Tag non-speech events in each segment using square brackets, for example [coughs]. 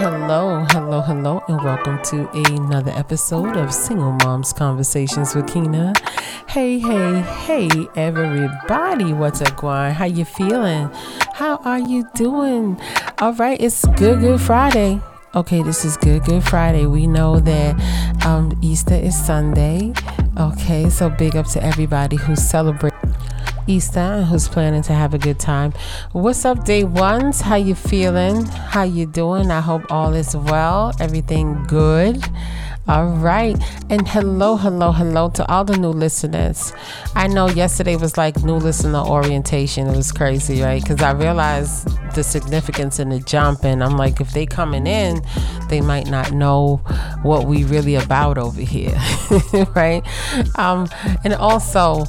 hello, hello, hello, and welcome to another episode of Single Moms Conversations with Kina. Hey, hey, hey, everybody, what's up, Guan? How you feeling? How are you doing? All right, it's Good Good Friday. Okay, this is Good Good Friday. We know that um, Easter is Sunday. Okay, so big up to everybody who celebrates. Easter who's planning to have a good time. What's up, day ones? How you feeling? How you doing? I hope all is well. Everything good. All right. And hello, hello, hello to all the new listeners. I know yesterday was like new listener orientation. It was crazy, right? Because I realized the significance in the jump. And I'm like, if they coming in, they might not know what we really about over here, [laughs] right? Um, and also,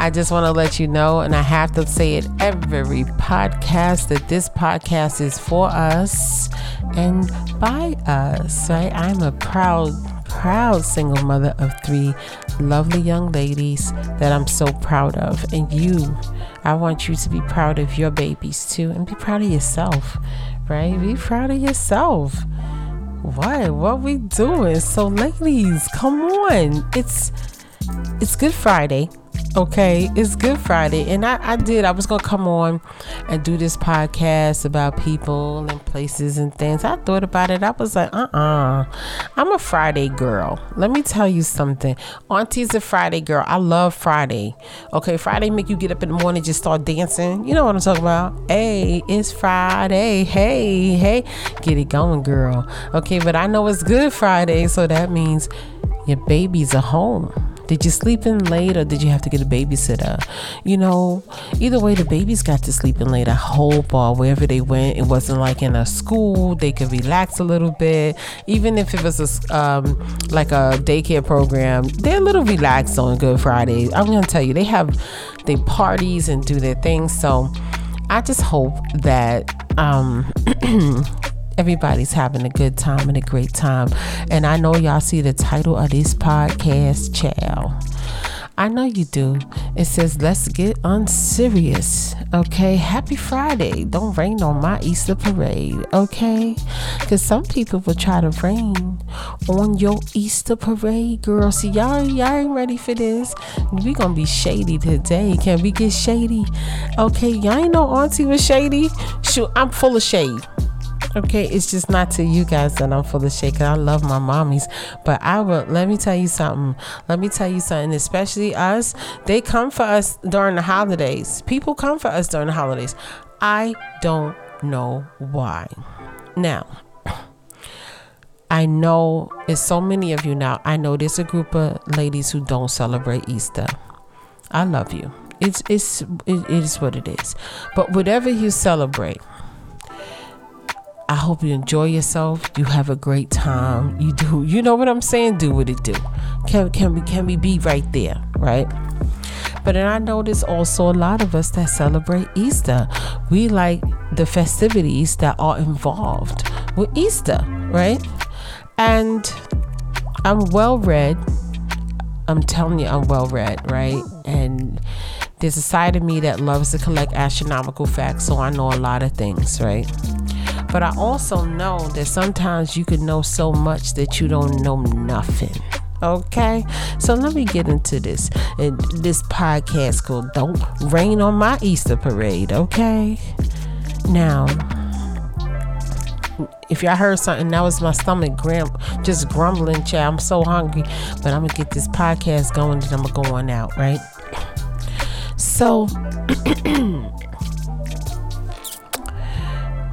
I just want to let you know, and I have to say it every podcast, that this podcast is for us and by us, right? I'm a proud, proud single mother of three lovely young ladies that I'm so proud of. And you, I want you to be proud of your babies too, and be proud of yourself, right? Be proud of yourself. What? What we doing? So, ladies, come on. It's it's Good Friday Okay, it's Good Friday, and I, I did. I was gonna come on and do this podcast about people and places and things. I thought about it. I was like, uh uh-uh. uh. i am a Friday girl. Let me tell you something. Auntie's a Friday girl. I love Friday. Okay, Friday make you get up in the morning, just start dancing. You know what I'm talking about? Hey, it's Friday. Hey, hey, get it going, girl. Okay, but I know it's Good Friday, so that means your babies are home did you sleep in late or did you have to get a babysitter? You know, either way, the babies got to sleep in late. I hope or wherever they went, it wasn't like in a school. They could relax a little bit. Even if it was a, um, like a daycare program, they're a little relaxed on Good Friday. I'm going to tell you, they have they parties and do their things. So I just hope that um, [clears throat] everybody's having a good time and a great time. And I know y'all see the title of this podcast, Chow. I know you do. It says, Let's get unserious. Okay. Happy Friday. Don't rain on my Easter parade. Okay. Because some people will try to rain on your Easter parade, girl. See, y'all, y'all ain't ready for this. We gonna be shady today. Can we get shady? Okay. Y'all ain't know Auntie was shady. Shoot, I'm full of shade. Okay, it's just not to you guys that I'm full of shit. I love my mommies, but I will. Let me tell you something. Let me tell you something. Especially us, they come for us during the holidays. People come for us during the holidays. I don't know why. Now, [clears throat] I know it's so many of you now. I know there's a group of ladies who don't celebrate Easter. I love you. It's it's it is what it is. But whatever you celebrate, I hope you enjoy yourself. You have a great time. You do, you know what I'm saying? Do what it do. Can can we can we be right there, right? But then I there's also a lot of us that celebrate Easter. We like the festivities that are involved with Easter, right? And I'm well read. I'm telling you, I'm well read, right? And there's a side of me that loves to collect astronomical facts, so I know a lot of things, right? But I also know that sometimes you can know so much that you don't know nothing. Okay, so let me get into this. And this podcast called Don't Rain on My Easter Parade. Okay, now if y'all heard something, that was my stomach gram- just grumbling, child. I'm so hungry, but I'm gonna get this podcast going and I'm gonna go on out, right? So, [clears throat]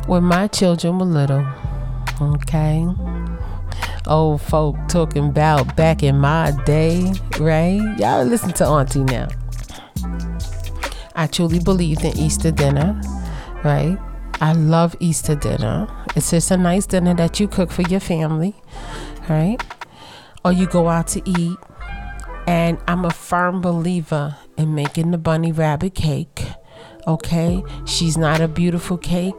when my children were little, okay, old folk talking about back in my day, right? Y'all listen to Auntie now. I truly believed in Easter dinner, right? I love Easter dinner. It's just a nice dinner that you cook for your family, right? Or you go out to eat. And I'm a firm believer in making the bunny rabbit cake Okay, she's not a beautiful cake,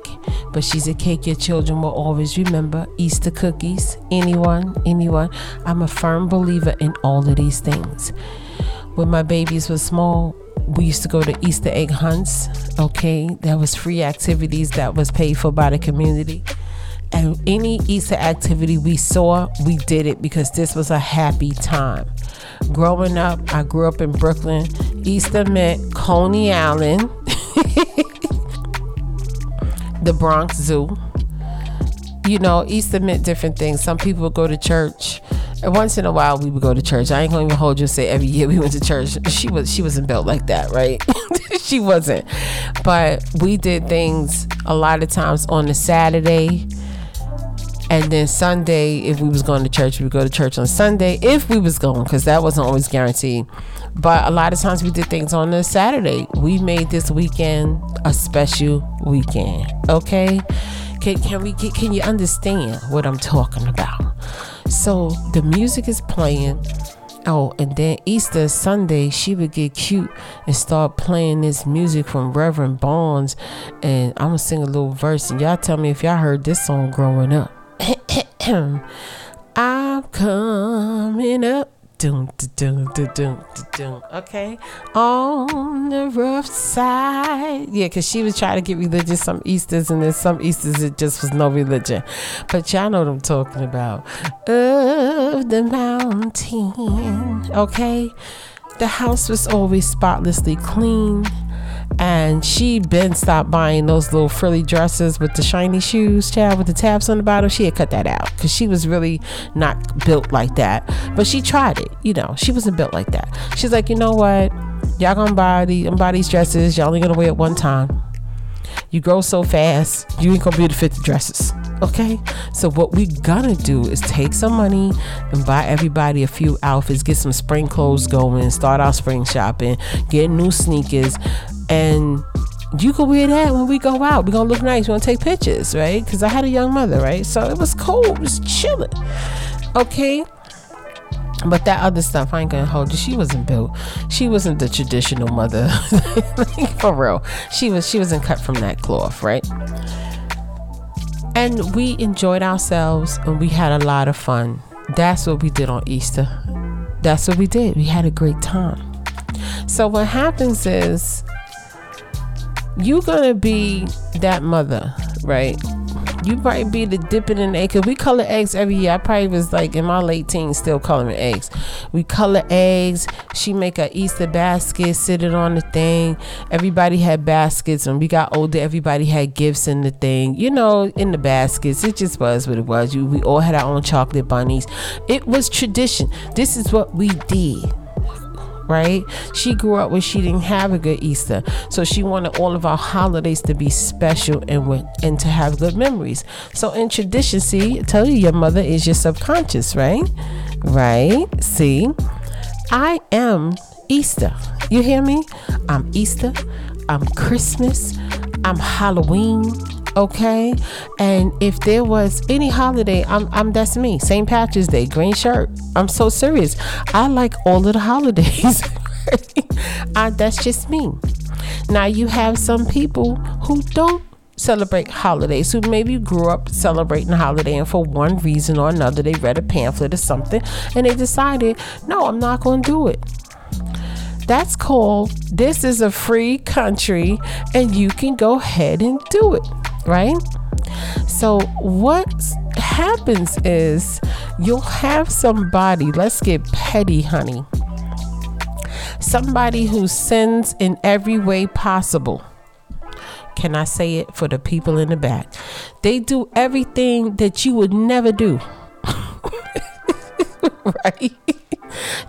but she's a cake your children will always remember. Easter cookies, anyone, anyone. I'm a firm believer in all of these things. When my babies were small, we used to go to Easter egg hunts. Okay, that was free activities that was paid for by the community. And any Easter activity we saw, we did it because this was a happy time. Growing up, I grew up in Brooklyn. Easter meant Coney Island, [laughs] [laughs] the Bronx Zoo. You know, Easter meant different things. Some people go to church. And once in a while, we would go to church. I ain't gonna even hold you and say every year we went to church. She was she wasn't built like that, right? [laughs] she wasn't. But we did things a lot of times on the Saturday and then Sunday, if we was going to church, we would go to church on Sunday if we was going, because that wasn't always guaranteed. But a lot of times we did things on a Saturday. We made this weekend a special weekend. Okay, can can we get, can you understand what I'm talking about? So the music is playing. Oh, and then Easter Sunday, she would get cute and start playing this music from Reverend Barnes. And I'm gonna sing a little verse, and y'all tell me if y'all heard this song growing up. [coughs] I'm coming up. Doom, doom, doom, doom, doom. Okay, on the rough side. Yeah, because she was trying to get religious some Easters, and then some Easters it just was no religion. But y'all know what I'm talking about. Of the mountain. Okay, the house was always spotlessly clean and she been stopped buying those little frilly dresses with the shiny shoes, child, with the tabs on the bottom. She had cut that out because she was really not built like that. But she tried it, you know. She wasn't built like that. She's like, you know what? Y'all gonna buy these, buy these dresses. Y'all only gonna wear it one time. You grow so fast, you ain't gonna be able to fit the dresses. Okay? So what we gonna do is take some money and buy everybody a few outfits, get some spring clothes going, start our spring shopping, get new sneakers, and you could wear that when we go out. We're gonna look nice. We're gonna take pictures, right? Because I had a young mother, right? So it was cold. It was chilling. Okay. But that other stuff, I ain't gonna hold you. She wasn't built. She wasn't the traditional mother, [laughs] for real. She was. She wasn't cut from that cloth, right? And we enjoyed ourselves, and we had a lot of fun. That's what we did on Easter. That's what we did. We had a great time. So what happens is you're gonna be that mother, right? You might be the dipping in egg. Cause we color eggs every year. I probably was like in my late teens still coloring eggs. We color eggs. She make a Easter basket, sit it on the thing. Everybody had baskets. When we got older, everybody had gifts in the thing. You know, in the baskets. It just was what it was. You, we all had our own chocolate bunnies. It was tradition. This is what we did right? She grew up where she didn't have a good Easter. So she wanted all of our holidays to be special and and to have good memories. So in tradition, see, I tell you your mother is your subconscious, right? Right? See? I am Easter. You hear me? I'm Easter. I'm Christmas. I'm Halloween okay? And if there was any holiday i'm, I'm that's me. St patrick's day green shirt. I'm so serious. I like all of the holidays [laughs] I, that's just me. Now you have some people who don't celebrate holidays who maybe grew up celebrating a holiday and for one reason or another they read a pamphlet or something and they decided no i'm not going to do it. That's called this is a free country and you can go ahead and do it right? So, what happens is you'll have somebody, let's get petty, honey. Somebody who sins in every way possible. Can I say it for the people in the back? They do everything that you would never do. [laughs] right?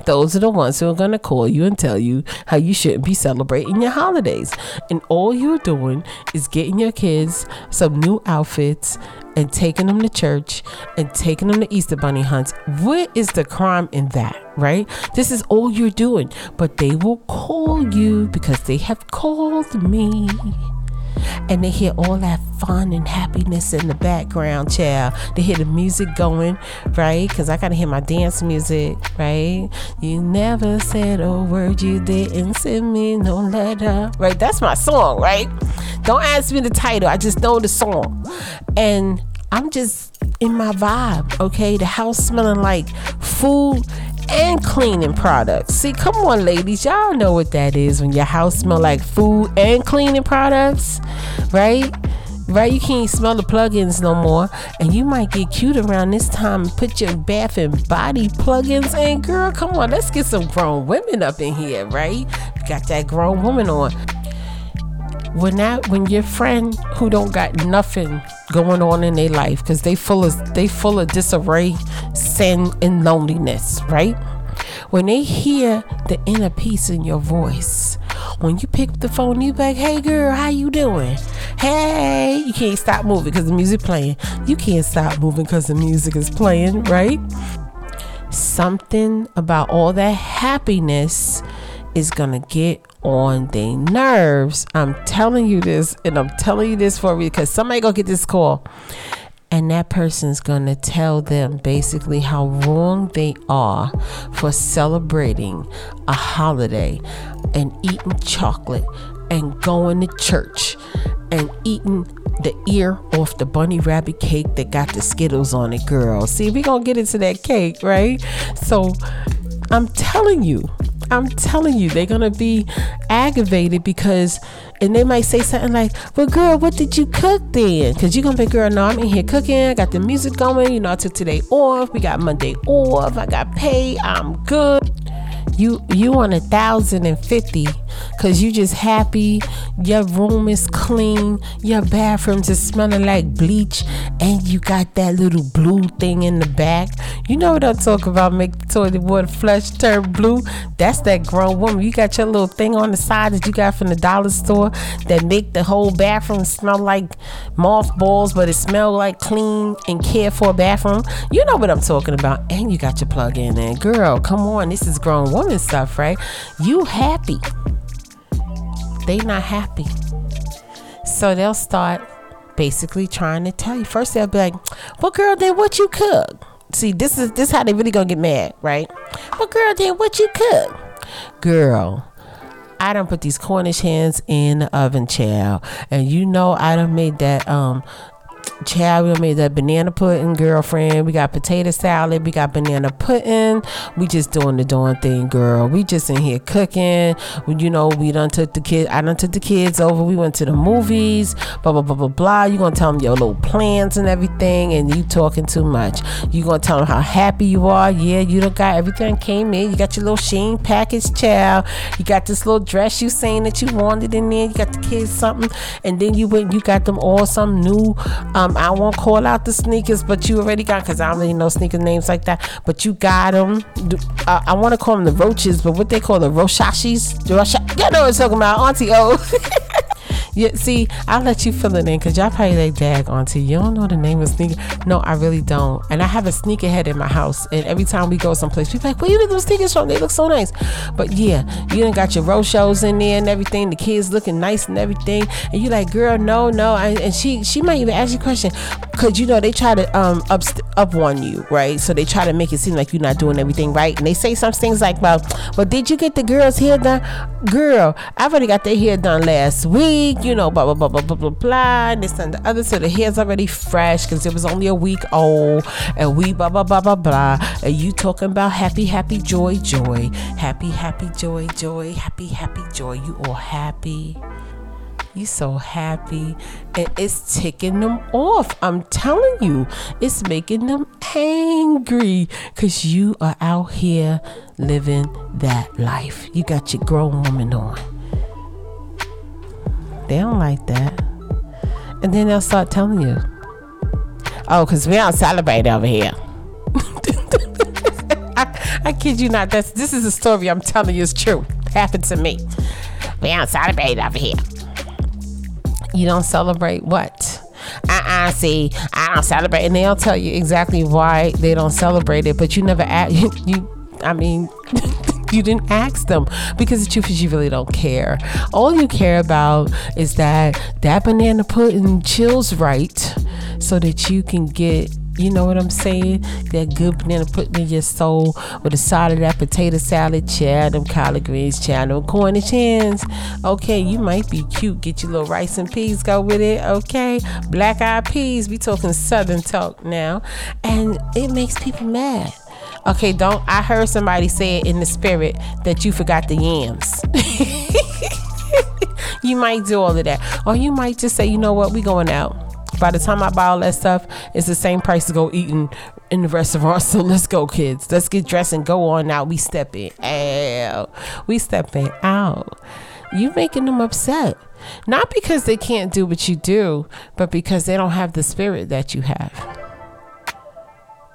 Those are the ones who are going to call you and tell you how you shouldn't be celebrating your holidays. And all you're doing is getting your kids some new outfits and taking them to church and taking them to Easter bunny hunts. What is the crime in that, right? This is all you're doing. But they will call you because they have called me and they hear all that fun and happiness in the background, child. They hear the music going, right? Because I got to hear my dance music, right? You never said a word, you didn't send me no letter, right? That's my song, right? Don't ask me the title, I just know the song. And I'm just in my vibe, okay? The house smelling like food and cleaning products. See, come on, ladies, y'all know what that is when your house smell like food and cleaning products, right? right? You can't smell the plugins no more. And you might get cute around this time and put your bath and body plugins in. Girl, come on, let's get some grown women up in here, right? Got that grown woman on. When that when your friend who don't got nothing going on in their life because they full of they full of disarray, sin, and loneliness, right? When they hear the inner peace in your voice, when you pick up the phone, you like, "Hey girl, how you doing?" Hey, you can't stop moving because the music playing. You can't stop moving because the music is playing, right? Something about all that happiness is gonna get on their nerves. I'm telling you this, and I'm telling you this for me because somebody gonna get this call and that person's to tell them basically how wrong they are for celebrating a holiday and eating chocolate and going to church and eating the ear off the bunny rabbit cake that got the skittles on it girl see we gonna get into that cake right so i'm telling you I'm telling you, they're gonna be aggravated because, and they might say something like, "Well, girl, what did you cook then?" Because you're gonna be, "Girl, no, I'm in here cooking. I got the music going. You know, I took today off. We got Monday off. I got paid. I'm good." You you on a thousand and fifty because you just happy. Your room is clean. Your bathrooms is smelling like bleach, and you got that little blue thing in the back. You know what I'm talking about? Make the toilet water flush turn blue. That's that grown woman. You got your little thing on the side that you got from the dollar store that make the whole bathroom smell like mothballs, but it smell like clean and cared for bathroom. You know what I'm talking about. And you got your plug in there. Girl, come on. This is grown woman stuff, right? You happy they not happy. So they'll start basically trying to tell you. First they'll be like, Well girl, then what you cook? See, this is this how they really gonna get mad, right? Well girl, then what you cook? Girl, I don't put these Cornish hens in the oven, child. And you know I done made that um child, we made that banana pudding, girlfriend. We got potato salad. We got banana pudding. We just doing the darn thing, girl. We just in here cooking. You know, we done took the kids. I done took the kids over. We went to the movies. Blah blah blah blah blah. You gonna tell them your little plans and everything, and you talking too much. You gonna tell them how happy you are. Yeah, you don't got everything came in. You got your little Shein package, child. You got this little dress you saying that you wanted in there. You got the kids something, and then you went. You got them all some new. Um, I won't call out the sneakers, but you already got because I don't really know sneaker names like that. But you got them. Uh, I want to call them the roaches, but what they call the roshashis? The you know what I'm talking about, Auntie O. [laughs] Yeah, see, I'll let you fill it in because y'all probably like, dag, auntie, you don't know the name of sneaker. No, I really don't. And I have a sneakerhead in my house. And every time we go someplace, people like, where you get those sneakers from? They look so nice. But yeah, you done got your Rochos in there and everything. The kids looking nice and everything. And you like, girl, no, no. And she she might even ask you a question. Cause you know, they try to um up, up on you, right? So they try to make it seem like you're not doing everything right. And they say some things like, well, well, did you get the girls' hair done? Girl, I've already got their hair done last week you know, blah, blah, blah, blah, blah, blah, blah, and this and the other. So the hair's already fresh because it was only a week old, and we blah, blah, blah, blah, blah. And you talking about happy, happy, joy, joy, happy, happy, joy, joy, happy, happy, joy. You all happy. You so happy, and it's ticking them off. I'm telling you, it's making them angry because you are out here living that life. You got your grown woman on. They don't like that. And then they'll start telling you, oh, because we don't celebrate over here. [laughs] I, I, kid you not. That's this is a story I'm telling you is true. Happened to me. We don't celebrate over here. You don't celebrate what? Uh-uh, see, I don't celebrate, and they'll tell you exactly why they don't celebrate it, but you never ask. [laughs] You, you I mean. [laughs] you didn't ask them because the truth is you really don't care. All you care about is that that banana pudding chills right so that you can get you know what I'm saying? That good banana pudding in your soul with a side of that potato salad, chow, them collard greens, chow, them Cornish hens. Okay, you might be cute. Get your little rice and peas, go with it. Okay, black eyed peas. We talking southern talk now, and it makes people mad. Okay, don't. I heard somebody say it in the spirit that you forgot the yams. [laughs] You might do all of that. Or you might just say, you know what, we going out. By the time I buy all that stuff, it's the same price to go eating in the restaurant. [laughs] So let's go, kids. Let's get dressed and go on out. We stepping out. We stepping out. You making them upset. Not because they can't do what you do, but because they don't have the spirit that you have.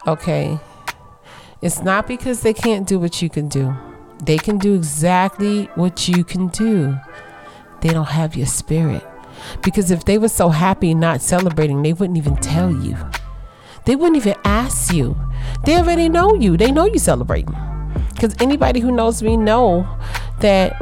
Okay. It's not because they can't do what you can do. They can do exactly what you can do. They don't have your spirit. Because if they were so happy not celebrating, they wouldn't even tell you. They wouldn't even ask you. They already know you. They know you celebrating. Because anybody who knows me know that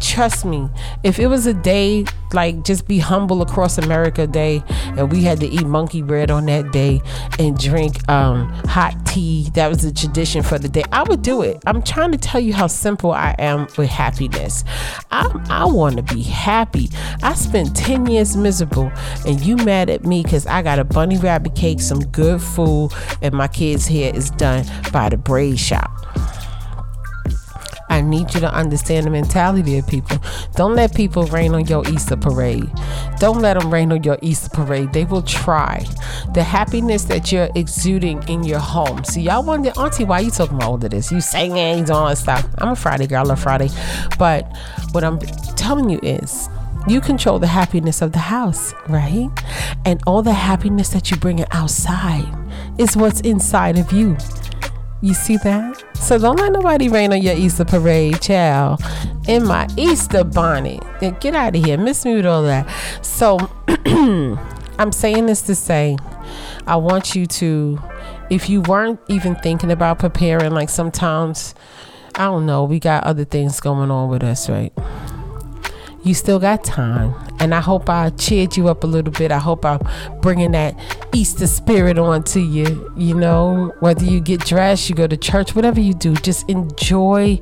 trust me, if it was a day like just be humble across America day and we had to eat monkey bread on that day and drink um, hot tea, that was the tradition for the day, I would do it. I'm trying to tell you how simple I am with happiness. I, I want to be happy. I spent 10 years miserable and you mad at me because I got a bunny rabbit cake, some good food, and my kid's hair is done by the braid shop. I need you to understand the mentality of people. Don't let people rain on your Easter parade. Don't let them rain on your Easter parade. They will try. The happiness that you're exuding in your home. See, y'all wonder, Auntie, why you talking about all of this? You singing, doing all stuff. I'm a Friday girl, I love Friday. But what I'm telling you is, you control the happiness of the house, right? And all the happiness that you bring outside is what's inside of you. You see that? So don't let nobody rain on your Easter parade, child. In my Easter bonnet. Get out of here. Miss me with all that. So [clears throat] I'm saying this to say, I want you to, if you weren't even thinking about preparing, like sometimes, I don't know, we got other things going on with us, right? You still got time. And I hope I cheered you up a little bit. I hope I'm bringing that Easter spirit on to you. You know, whether you get dressed, you go to church, whatever you do, just enjoy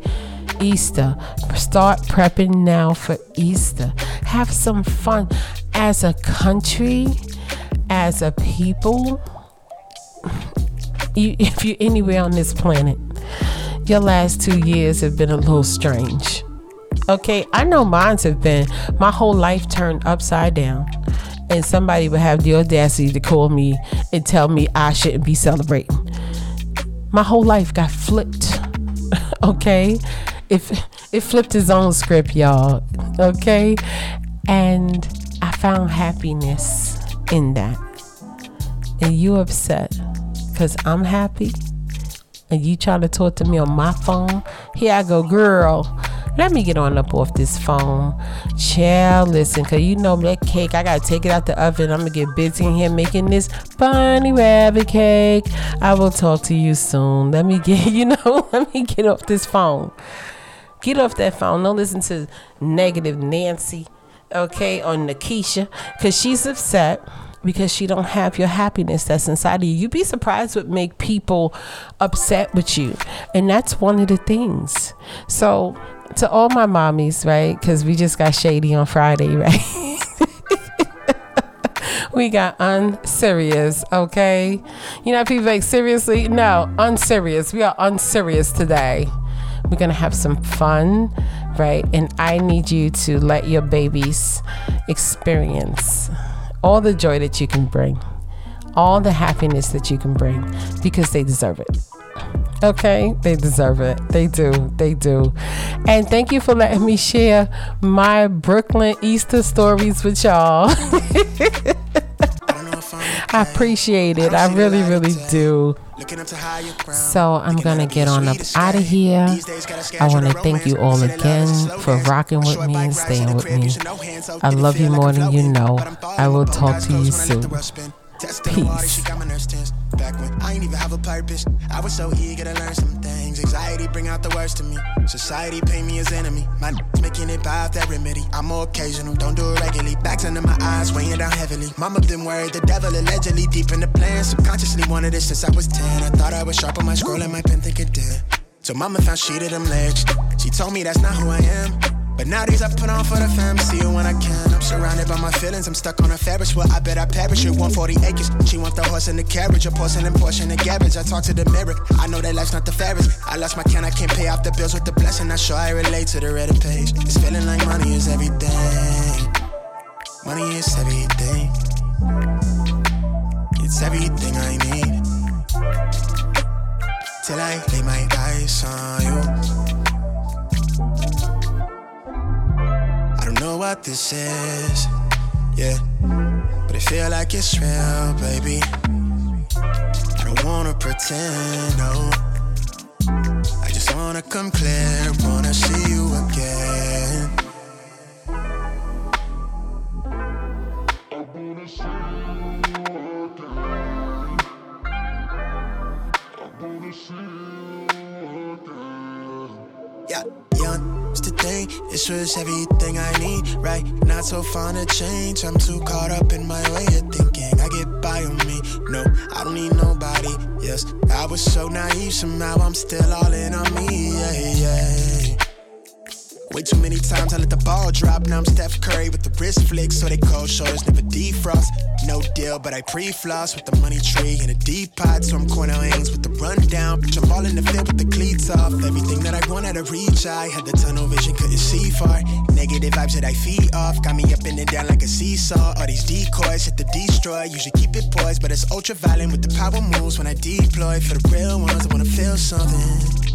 Easter. Start prepping now for Easter. Have some fun as a country, as a people. You, if you're anywhere on this planet, your last two years have been a little strange Okay, I know mines have been my whole life turned upside down. And somebody would have the audacity to call me and tell me I shouldn't be celebrating. My whole life got flipped. [laughs] okay? If it, it flipped its own script, y'all. Okay? And I found happiness in that. And you upset because I'm happy and you trying to talk to me on my phone. Here I go, girl let me get on up off this phone. Child, listen, cause you know that cake, I gotta take it out the oven. I'm gonna get busy in here making this bunny rabbit cake. I will talk to you soon. Let me [laughs] get, you know, [laughs] let me get off this phone. Get off that phone. Don't listen to negative Nancy, okay, or Nikisha, cause she's upset because she don't have your happiness that's inside of you. You'd be surprised what make people upset with you. And that's one of the things. So to all my mommies, right? Because we just got shady on Friday, [laughs] right? we got unserious, okay? You know, people like, seriously? No, unserious. We are unserious today. We're gonna have some fun, right? And I need you to let your babies experience all the joy that you can bring, all the happiness that you can bring, because they deserve it. Okay, they deserve it. They do. They do. And thank you for letting me share my Brooklyn Easter stories with y'all. [laughs] I appreciate it. I really, really do. So I'm gonna get on up out of here. I want to thank you all again for rocking with me and staying with me. I love you more than you know. I will talk to you soon. Peace. Back when I ain't even have a purpose, I was so eager to learn some things. Anxiety bring out the worst in me. Society paint me as enemy. My making it by that remedy. I'm more occasional, don't do it regularly. Backs under my eyes, weighing down heavily. Mama been worried, the devil allegedly deep in the plan. Subconsciously wanted it since I was 10. I thought I was sharp on my scroll and my pen thinking dead. So mama found she to them legs. She told me that's not who I am. But nowadays I put on for the fam, see you when I can. I'm surrounded by my feelings, I'm stuck on a fabric. Well, I bet I perish at 140 acres. She want the horse and the carriage, a porcelain portion of garbage. I talk to the mirror, I know that life's not the fairest. I lost my can, I can't pay off the bills with the blessing. Not sure I relate to the Reddit page. It's feeling like money is everything. Money is everything. It's everything I need. Till I lay my eyes on you. What this is, yeah. But it feel like it's real, baby. Don't wanna pretend, no. I just wanna come clear, wanna see you again. This everything I need, right? Not so fond of change. I'm too caught up in my way of thinking. I get by on me. No, I don't need nobody. Yes, I was so naive. Somehow I'm still all in on me. Yeah, yeah. Way too many times I let the ball drop. Now I'm Steph Curry with the wrist flick, so they cold shoulders never defrost. No deal, but I pre-floss with the money tree and a deep pot. So I'm Cornell Ains with the rundown. Bitch, I'm all in the field with the cleats off. Everything that I want out of reach, I had the tunnel vision, couldn't see far. Negative vibes that I feed off got me up and down like a seesaw. All these decoys hit the destroy. Usually keep it poised, but it's ultra violent with the power moves when I deploy. For the real ones, I wanna feel something.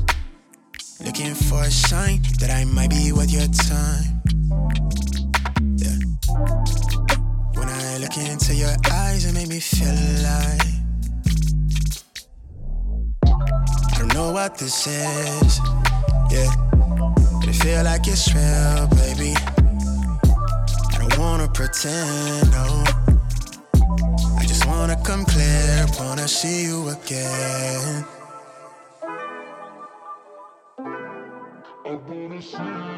Looking for a sign that I might be worth your time. Yeah. When I look into your eyes, it make me feel alive. I don't know what this is, yeah. But I feel like it's real, baby. I don't wanna pretend, no. I just wanna come clear, wanna see you again. I